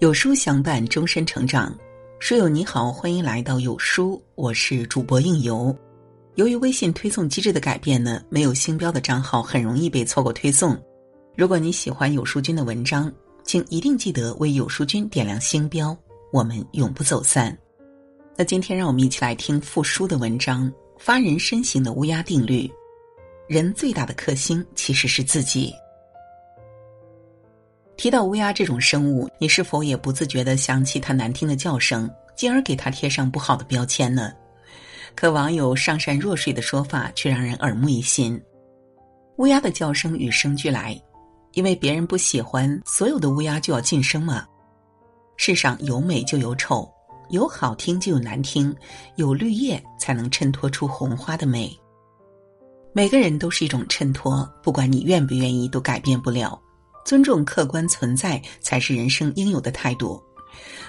有书相伴，终身成长。书友你好，欢迎来到有书，我是主播应由。由于微信推送机制的改变呢，没有星标的账号很容易被错过推送。如果你喜欢有书君的文章，请一定记得为有书君点亮星标，我们永不走散。那今天让我们一起来听复书的文章：发人深省的乌鸦定律。人最大的克星其实是自己。提到乌鸦这种生物，你是否也不自觉的想起它难听的叫声，进而给它贴上不好的标签呢？可网友上善若水的说法却让人耳目一新。乌鸦的叫声与生俱来，因为别人不喜欢，所有的乌鸦就要晋升吗？世上有美就有丑，有好听就有难听，有绿叶才能衬托出红花的美。每个人都是一种衬托，不管你愿不愿意，都改变不了。尊重客观存在才是人生应有的态度，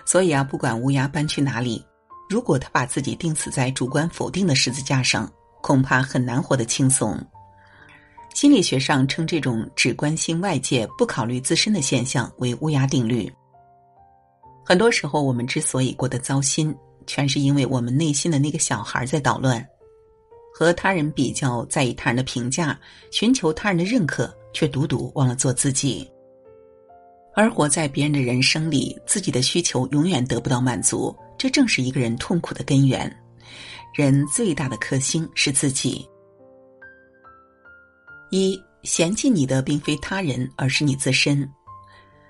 所以啊，不管乌鸦搬去哪里，如果他把自己钉死在主观否定的十字架上，恐怕很难活得轻松。心理学上称这种只关心外界、不考虑自身的现象为“乌鸦定律”。很多时候，我们之所以过得糟心，全是因为我们内心的那个小孩在捣乱，和他人比较，在意他人的评价，寻求他人的认可。却独独忘了做自己，而活在别人的人生里，自己的需求永远得不到满足，这正是一个人痛苦的根源。人最大的克星是自己。一嫌弃你的并非他人，而是你自身。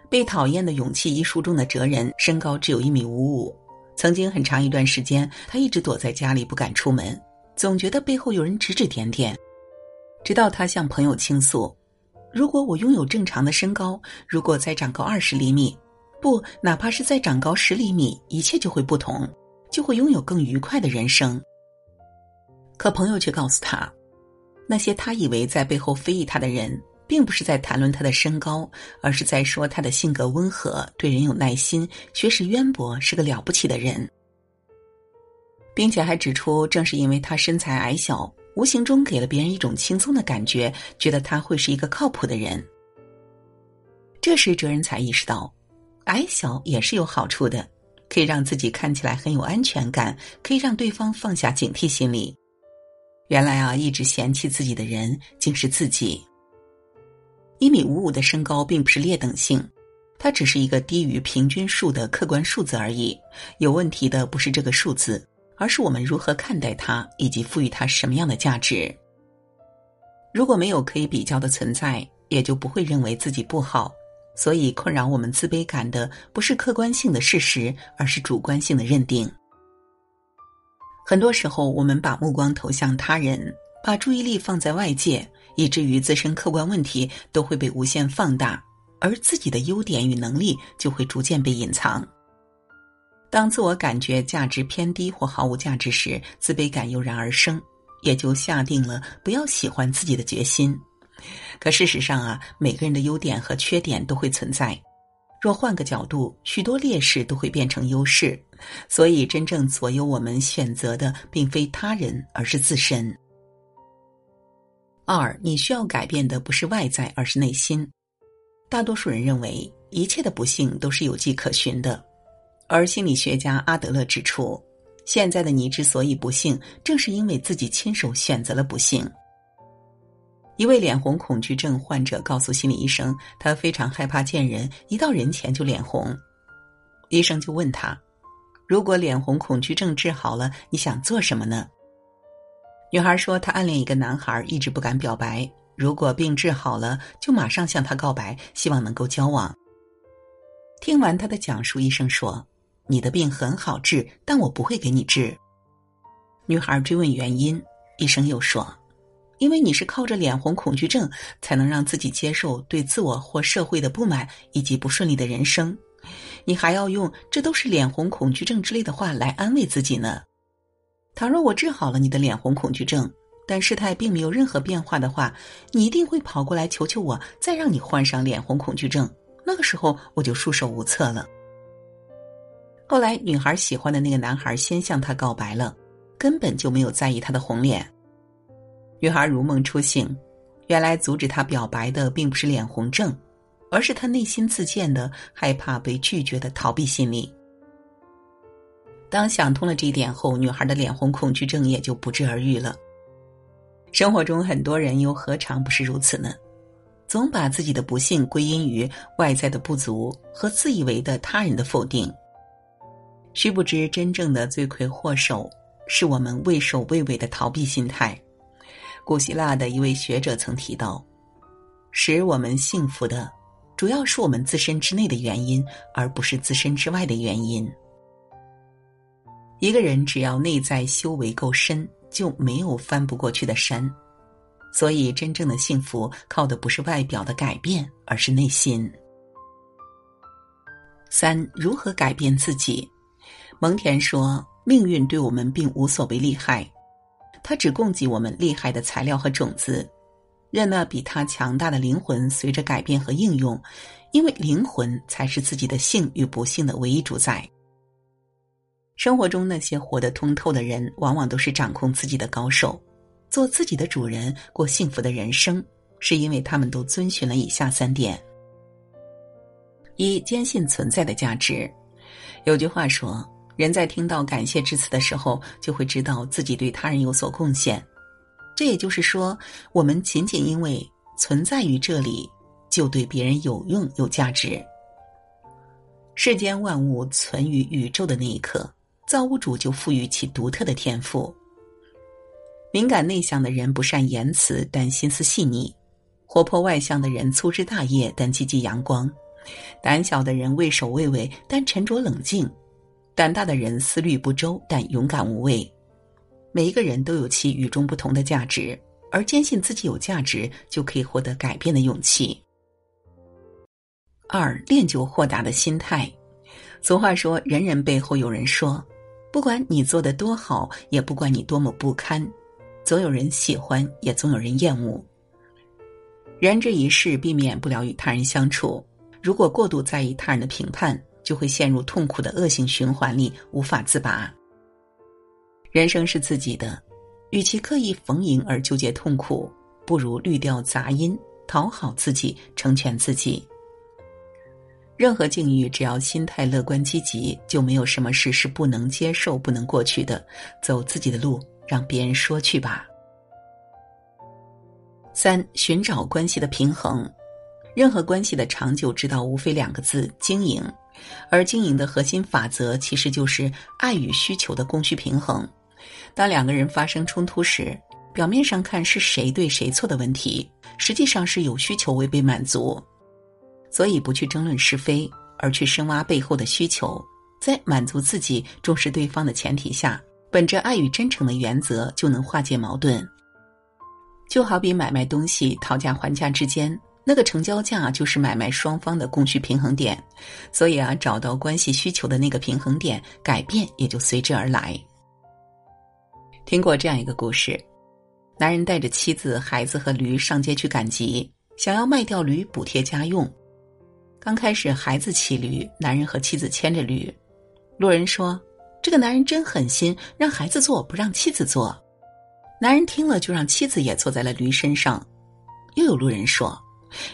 被讨厌的勇气一书中的哲人，身高只有一米五五，曾经很长一段时间，他一直躲在家里不敢出门，总觉得背后有人指指点点，直到他向朋友倾诉。如果我拥有正常的身高，如果再长高二十厘米，不，哪怕是再长高十厘米，一切就会不同，就会拥有更愉快的人生。可朋友却告诉他，那些他以为在背后非议他的人，并不是在谈论他的身高，而是在说他的性格温和，对人有耐心，学识渊博，是个了不起的人，并且还指出，正是因为他身材矮小。无形中给了别人一种轻松的感觉，觉得他会是一个靠谱的人。这时哲人才意识到，矮小也是有好处的，可以让自己看起来很有安全感，可以让对方放下警惕心理。原来啊，一直嫌弃自己的人竟是自己。一米五五的身高并不是劣等性，它只是一个低于平均数的客观数字而已。有问题的不是这个数字。而是我们如何看待它，以及赋予它什么样的价值。如果没有可以比较的存在，也就不会认为自己不好。所以，困扰我们自卑感的不是客观性的事实，而是主观性的认定。很多时候，我们把目光投向他人，把注意力放在外界，以至于自身客观问题都会被无限放大，而自己的优点与能力就会逐渐被隐藏。当自我感觉价值偏低或毫无价值时，自卑感油然而生，也就下定了不要喜欢自己的决心。可事实上啊，每个人的优点和缺点都会存在。若换个角度，许多劣势都会变成优势。所以，真正左右我们选择的，并非他人，而是自身。二，你需要改变的不是外在，而是内心。大多数人认为，一切的不幸都是有迹可循的。而心理学家阿德勒指出，现在的你之所以不幸，正是因为自己亲手选择了不幸。一位脸红恐惧症患者告诉心理医生，他非常害怕见人，一到人前就脸红。医生就问他：“如果脸红恐惧症治好了，你想做什么呢？”女孩说：“她暗恋一个男孩，一直不敢表白。如果病治好了，就马上向他告白，希望能够交往。”听完他的讲述，医生说。你的病很好治，但我不会给你治。女孩追问原因，医生又说：“因为你是靠着脸红恐惧症，才能让自己接受对自我或社会的不满以及不顺利的人生。你还要用‘这都是脸红恐惧症’之类的话来安慰自己呢。倘若我治好了你的脸红恐惧症，但事态并没有任何变化的话，你一定会跑过来求求我，再让你患上脸红恐惧症。那个时候，我就束手无策了。”后来，女孩喜欢的那个男孩先向她告白了，根本就没有在意她的红脸。女孩如梦初醒，原来阻止她表白的并不是脸红症，而是她内心自建的害怕被拒绝的逃避心理。当想通了这一点后，女孩的脸红恐惧症也就不治而愈了。生活中很多人又何尝不是如此呢？总把自己的不幸归因于外在的不足和自以为的他人的否定。殊不知，真正的罪魁祸首是我们畏首畏尾的逃避心态。古希腊的一位学者曾提到，使我们幸福的，主要是我们自身之内的原因，而不是自身之外的原因。一个人只要内在修为够深，就没有翻不过去的山。所以，真正的幸福靠的不是外表的改变，而是内心。三、如何改变自己？蒙恬说：“命运对我们并无所谓厉害，它只供给我们厉害的材料和种子，任那比它强大的灵魂随着改变和应用，因为灵魂才是自己的幸与不幸的唯一主宰。”生活中那些活得通透的人，往往都是掌控自己的高手。做自己的主人，过幸福的人生，是因为他们都遵循了以下三点：一、坚信存在的价值。有句话说，人在听到感谢之词的时候，就会知道自己对他人有所贡献。这也就是说，我们仅仅因为存在于这里，就对别人有用、有价值。世间万物存于宇宙的那一刻，造物主就赋予其独特的天赋。敏感内向的人不善言辞，但心思细腻；活泼外向的人粗枝大叶，但积极阳光；胆小的人畏首畏尾，但沉着冷静；胆大的人思虑不周，但勇敢无畏。每一个人都有其与众不同的价值，而坚信自己有价值，就可以获得改变的勇气。二，练就豁达的心态。俗话说：“人人背后有人说，不管你做的多好，也不管你多么不堪。”总有人喜欢，也总有人厌恶。人这一世避免不了与他人相处，如果过度在意他人的评判，就会陷入痛苦的恶性循环里，无法自拔。人生是自己的，与其刻意逢迎而纠结痛苦，不如滤掉杂音，讨好自己，成全自己。任何境遇，只要心态乐观积极，就没有什么事是不能接受、不能过去的。走自己的路。让别人说去吧。三、寻找关系的平衡。任何关系的长久之道，无非两个字：经营。而经营的核心法则，其实就是爱与需求的供需平衡。当两个人发生冲突时，表面上看是谁对谁错的问题，实际上是有需求未被满足。所以，不去争论是非，而去深挖背后的需求，在满足自己、重视对方的前提下。本着爱与真诚的原则，就能化解矛盾。就好比买卖东西、讨价还价之间，那个成交价就是买卖双方的供需平衡点。所以啊，找到关系需求的那个平衡点，改变也就随之而来。听过这样一个故事：男人带着妻子、孩子和驴上街去赶集，想要卖掉驴补贴家用。刚开始，孩子骑驴，男人和妻子牵着驴。路人说。这个男人真狠心，让孩子坐不让妻子坐。男人听了就让妻子也坐在了驴身上。又有路人说：“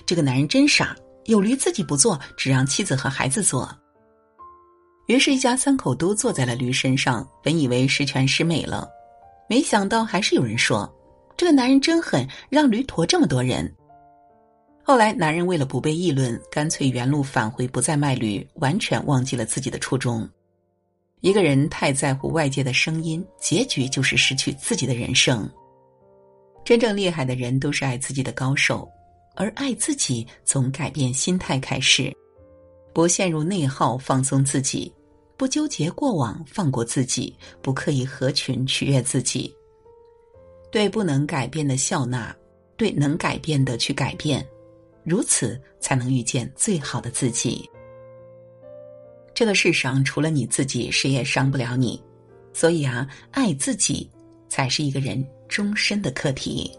这个男人真傻，有驴自己不坐，只让妻子和孩子坐。”于是，一家三口都坐在了驴身上。本以为十全十美了，没想到还是有人说：“这个男人真狠，让驴驮这么多人。”后来，男人为了不被议论，干脆原路返回，不再卖驴，完全忘记了自己的初衷。一个人太在乎外界的声音，结局就是失去自己的人生。真正厉害的人都是爱自己的高手，而爱自己从改变心态开始，不陷入内耗，放松自己，不纠结过往，放过自己，不刻意合群取悦自己，对不能改变的笑纳，对能改变的去改变，如此才能遇见最好的自己。这个世上除了你自己，谁也伤不了你，所以啊，爱自己才是一个人终身的课题。